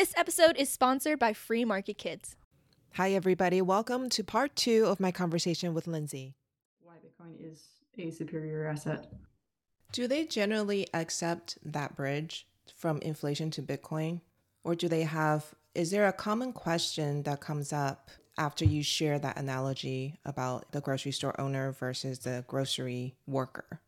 This episode is sponsored by Free Market Kids. Hi, everybody. Welcome to part two of my conversation with Lindsay. Why Bitcoin is a superior asset. Do they generally accept that bridge from inflation to Bitcoin? Or do they have, is there a common question that comes up after you share that analogy about the grocery store owner versus the grocery worker?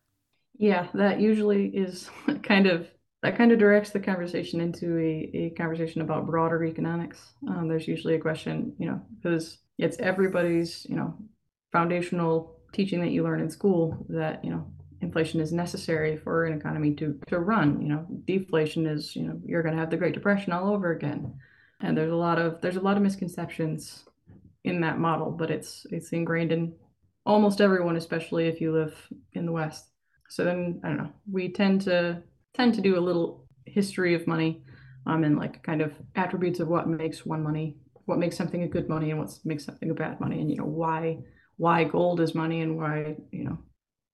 Yeah, that usually is kind of that kind of directs the conversation into a, a conversation about broader economics. Um, there's usually a question, you know, because it's everybody's, you know, foundational teaching that you learn in school that, you know, inflation is necessary for an economy to, to run. You know, deflation is, you know, you're going to have the Great Depression all over again. And there's a lot of there's a lot of misconceptions in that model, but it's it's ingrained in almost everyone, especially if you live in the West. So then I don't know. We tend to tend to do a little history of money um, and like kind of attributes of what makes one money, what makes something a good money and what makes something a bad money, and you know why why gold is money and why you know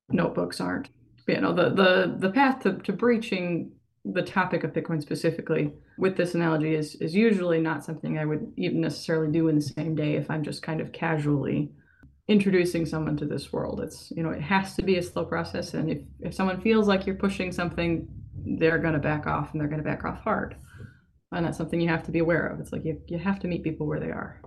notebooks aren't. But, you know the the the path to, to breaching the topic of Bitcoin specifically with this analogy is is usually not something I would even necessarily do in the same day if I'm just kind of casually introducing someone to this world. It's you know it has to be a slow process, and if if someone feels like you're pushing something they're going to back off and they're going to back off hard. And that's something you have to be aware of. It's like you, you have to meet people where they are.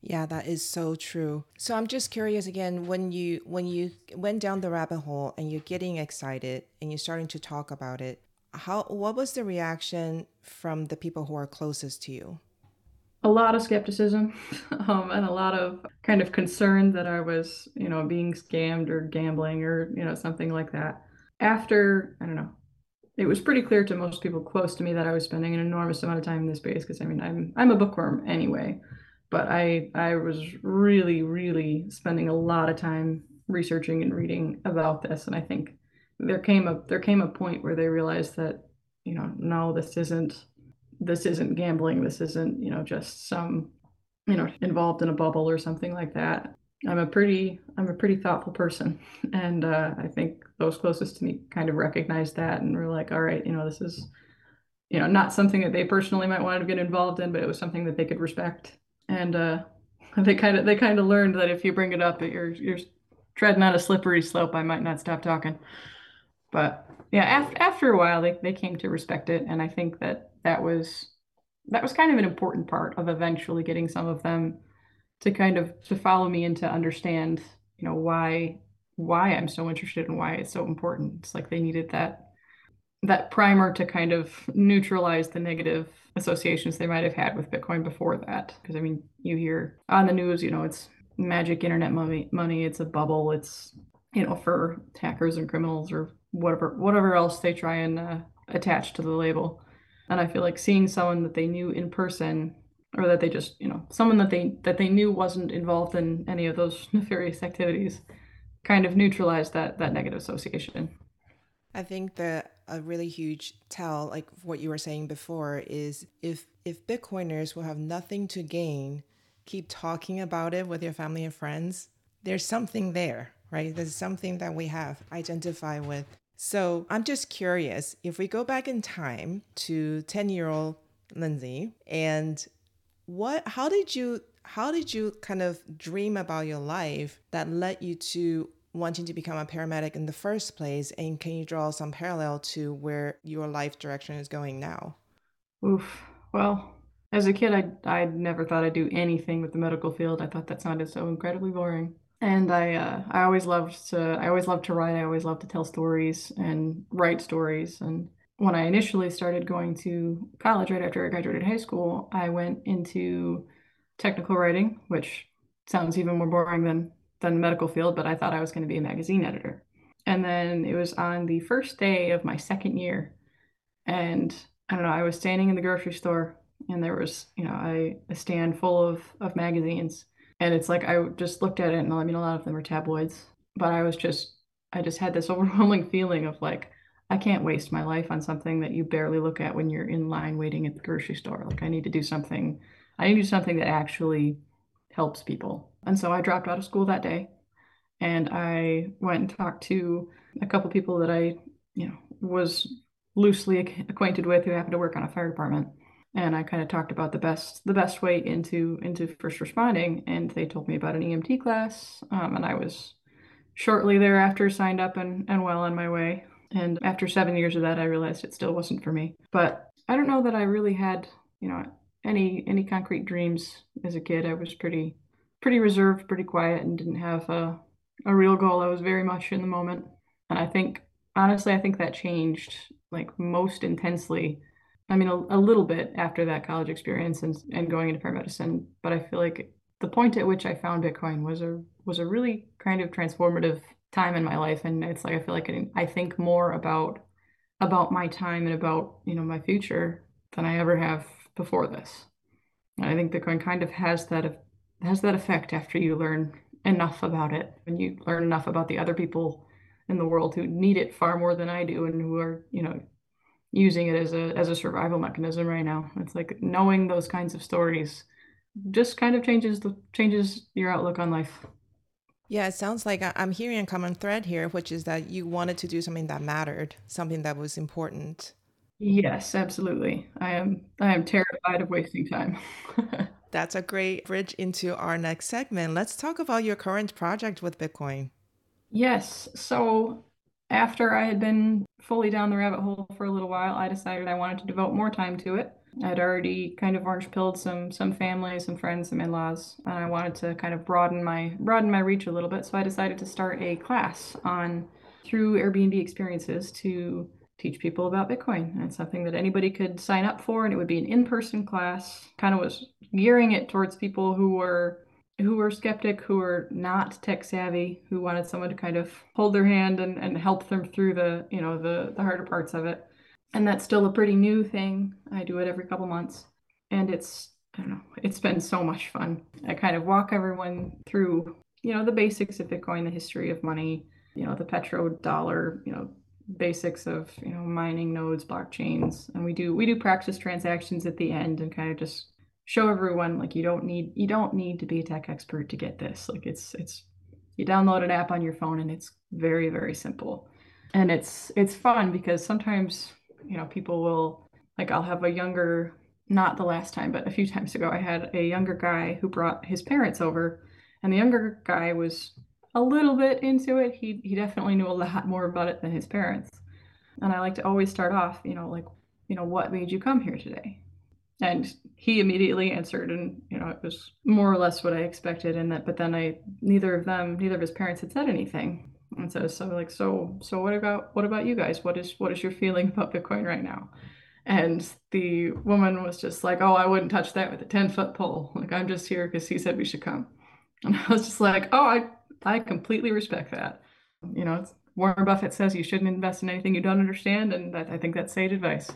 Yeah, that is so true. So I'm just curious again when you when you went down the rabbit hole and you're getting excited and you're starting to talk about it, how what was the reaction from the people who are closest to you? A lot of skepticism um, and a lot of kind of concern that I was, you know, being scammed or gambling or, you know, something like that. After, I don't know, it was pretty clear to most people close to me that I was spending an enormous amount of time in this space because I mean I'm I'm a bookworm anyway, but I I was really really spending a lot of time researching and reading about this, and I think there came a there came a point where they realized that you know no this isn't this isn't gambling. This isn't you know just some you know involved in a bubble or something like that. I'm a pretty I'm a pretty thoughtful person, and uh, I think those closest to me kind of recognized that and were like, all right, you know, this is you know not something that they personally might want to get involved in, but it was something that they could respect, and uh, they kind of they kind of learned that if you bring it up, that you're you're treading on a slippery slope. I might not stop talking, but yeah, after after a while, they they came to respect it, and I think that that was that was kind of an important part of eventually getting some of them to kind of to follow me and to understand you know why why i'm so interested and why it's so important. It's like they needed that that primer to kind of neutralize the negative associations they might have had with bitcoin before that. Because i mean you hear on the news you know it's magic internet money money it's a bubble it's you know for hackers and criminals or whatever whatever else they try and uh, attach to the label. And i feel like seeing someone that they knew in person or that they just you know someone that they that they knew wasn't involved in any of those nefarious activities kind of neutralize that that negative association. I think that a really huge tell like what you were saying before is if if bitcoiners will have nothing to gain keep talking about it with your family and friends there's something there right? There's something that we have identify with. So i'm just curious if we go back in time to 10 year old lindsay and what how did you how did you kind of dream about your life that led you to wanting to become a paramedic in the first place? And can you draw some parallel to where your life direction is going now? Oof. Well as a kid i i never thought i'd do anything with the medical field. I thought that sounded so incredibly boring. And i uh, i always loved to i always loved to write. I always loved to tell stories and write stories. And when I initially started going to college right after I graduated high school, I went into technical writing, which sounds even more boring than than medical field, but I thought I was going to be a magazine editor. And then it was on the first day of my second year, and I don't know, I was standing in the grocery store, and there was you know a, stand full of of magazines, and it's like I just looked at it, and I mean a lot of them were tabloids, but I was just I just had this overwhelming feeling of like I can't waste my life on something that you barely look at when you're in line waiting at the grocery store. Like I need to do something, I need to do something that actually helps people. And so I dropped out of school that day and I went and talked to a couple people that I, you know, was loosely acquainted with who happened to work on a fire department. and I kind of talked about the best the best way into into first responding, and they told me about an EMT class, um, and I was shortly thereafter signed up and and well on my way. And after seven years of that, I realized it still wasn't for me. But I don't know that I really had you know any any concrete dreams as a kid. I was pretty pretty reserved, pretty quiet, and didn't have a a real goal. I was very much in the moment, and I think honestly, I think that changed like most intensely I mean, a, a little bit after that college experience and, and going into paramedicine, but I feel like the point at which I found Bitcoin was a was a really kind of transformative time in my life, and it's like I feel like I, I think more about about my time and about you know my future than I ever have before this. And I think Bitcoin kind of has that has that effect after you learn enough about it, and you learn enough about the other people in the world who need it far more than I do and who are you know using it as a as a survival mechanism right now. It's like knowing those kinds of stories just kind of changes the changes your outlook on life. Yeah, it sounds like I'm hearing a common thread here, which is that you wanted to do something that mattered, something that was important. Yes, absolutely. I am I am terrified of wasting time. That's a great bridge into our next segment. Let's talk about your current project with Bitcoin. Yes. So after I had been fully down the rabbit hole for a little while, I decided I wanted to devote more time to it. I'd already kind of orange pilled some some family, some friends, some in-laws, and I wanted to kind of broaden my broaden my reach a little bit. So I decided to start a class on through Airbnb experiences to teach people about Bitcoin. And it's something that anybody could sign up for, and it would be an in-person class. Kind of was gearing it towards people who were who were skeptic, who were not tech savvy, who wanted someone to kind of hold their hand and, and help them through the, you know, the, the harder parts of it. And that's still a pretty new thing. I do it every couple months. And it's, I don't know, it's been so much fun. I kind of walk everyone through, you know, the basics of Bitcoin, the history of money, you know, the petrodollar, you know, basics of, you know, mining nodes, blockchains. And we do we do practice transactions at the end and kind of just show everyone like you don't need you don't need to be a tech expert to get this like it's it's you download an app on your phone and it's very very simple and it's it's fun because sometimes you know people will like i'll have a younger not the last time but a few times ago i had a younger guy who brought his parents over and the younger guy was a little bit into it. He he definitely knew a lot more about it than his parents. And i like to always start off you know like you know what made you come here today? And he immediately answered and you know it was more or less what i expected and that but then i neither of them neither of his parents had said anything. And so so like so so what about what about you guys? What is what is your feeling about bitcoin right now? And the woman was just like oh i wouldn't touch that with a 10 foot pole. Like i'm just here because he said we should come and i was just like oh i i completely respect that. You know warren buffett says you shouldn't invest in anything you don't understand and that, i think that's sage advice.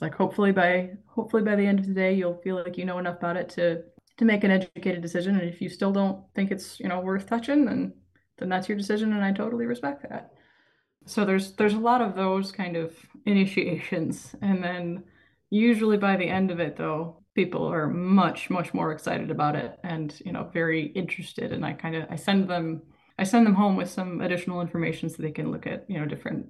Like hopefully by hopefully by the end of the day you'll feel like you know enough about it to to make an educated decision. And if you still don't think it's you know worth touching then then that's your decision and i totally respect that. So there's there's a lot of those kind of initiations. And then usually by the end of it though people are much much more excited about it and you know very interested. And i kind of i send them i send them home with some additional information so they can look at you know different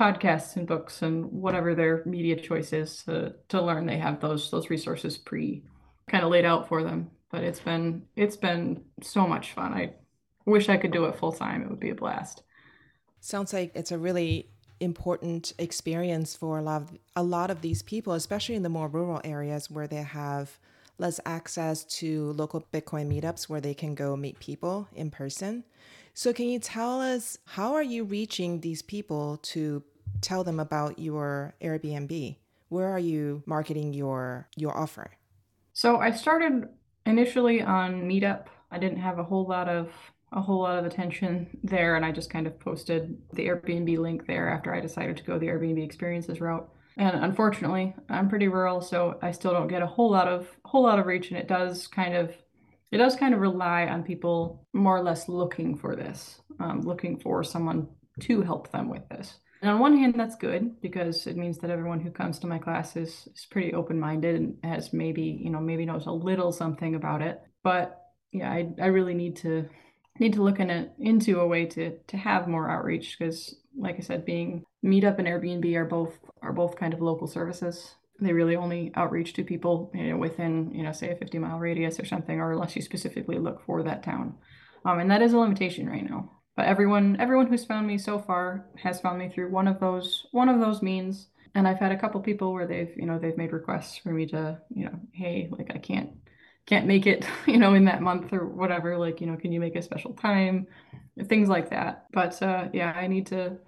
podcasts and books and whatever their media choice is to, to learn. They have those those resources pre kind of laid out for them. But it's been it's been so much fun. I wish i could do it full time. It would be a blast. Sounds like it's a really important experience for a lot of, a lot of these people especially in the more rural areas where they have less access to local bitcoin meetups where they can go meet people in person so can you tell us how are you reaching these people to tell them about your Airbnb? Where are you marketing your your offer? So I started initially on Meetup. I didn't have a whole lot of a whole lot of attention there and I just kind of posted the Airbnb link there after I decided to go the Airbnb experiences route. And unfortunately, I'm pretty rural, so I still don't get a whole lot of whole lot of reach and it does kind of it does kind of rely on people more or less looking for this, um, looking for someone to help them with this. And on one hand, that's good because it means that everyone who comes to my class is, is pretty open-minded and has maybe, you know, maybe knows a little something about it. But yeah, I, I really need to need to look in it into a way to to have more outreach because like I said, being Meetup and Airbnb are both are both kind of local services. they really only outreach to people you know within you know say a 50 mile radius or something or unless you specifically look for that town. Um, and that is a limitation right now. But everyone everyone who's found me so far has found me through one of those one of those means. And i've had a couple people where they've you know they've made requests for me to you know hey like i can't can't make it you know in that month or whatever like you know can you make a special time? Things like that. But uh yeah i need to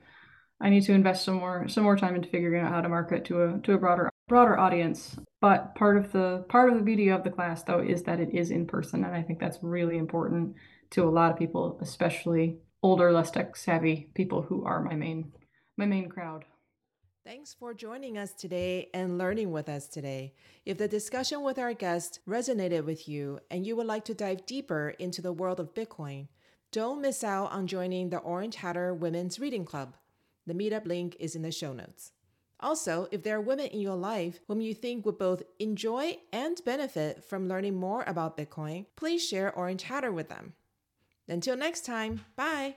i need to invest some more some more time into figuring out how to market to a to a broader broader audience. But part of the part of the beauty of the class though is that it is in person and i think that's really important to a lot of people especially older less tech savvy people who are my main my main crowd Thanks for joining us today and learning with us today. If the discussion with our guest resonated with you and you would like to dive deeper into the world of Bitcoin, don't miss out on joining the Orange Hatter Women's Reading Club. The meetup link is in the show notes. Also, if there are women in your life whom you think would both enjoy and benefit from learning more about Bitcoin, please share Orange Hatter with them. Until next time, bye!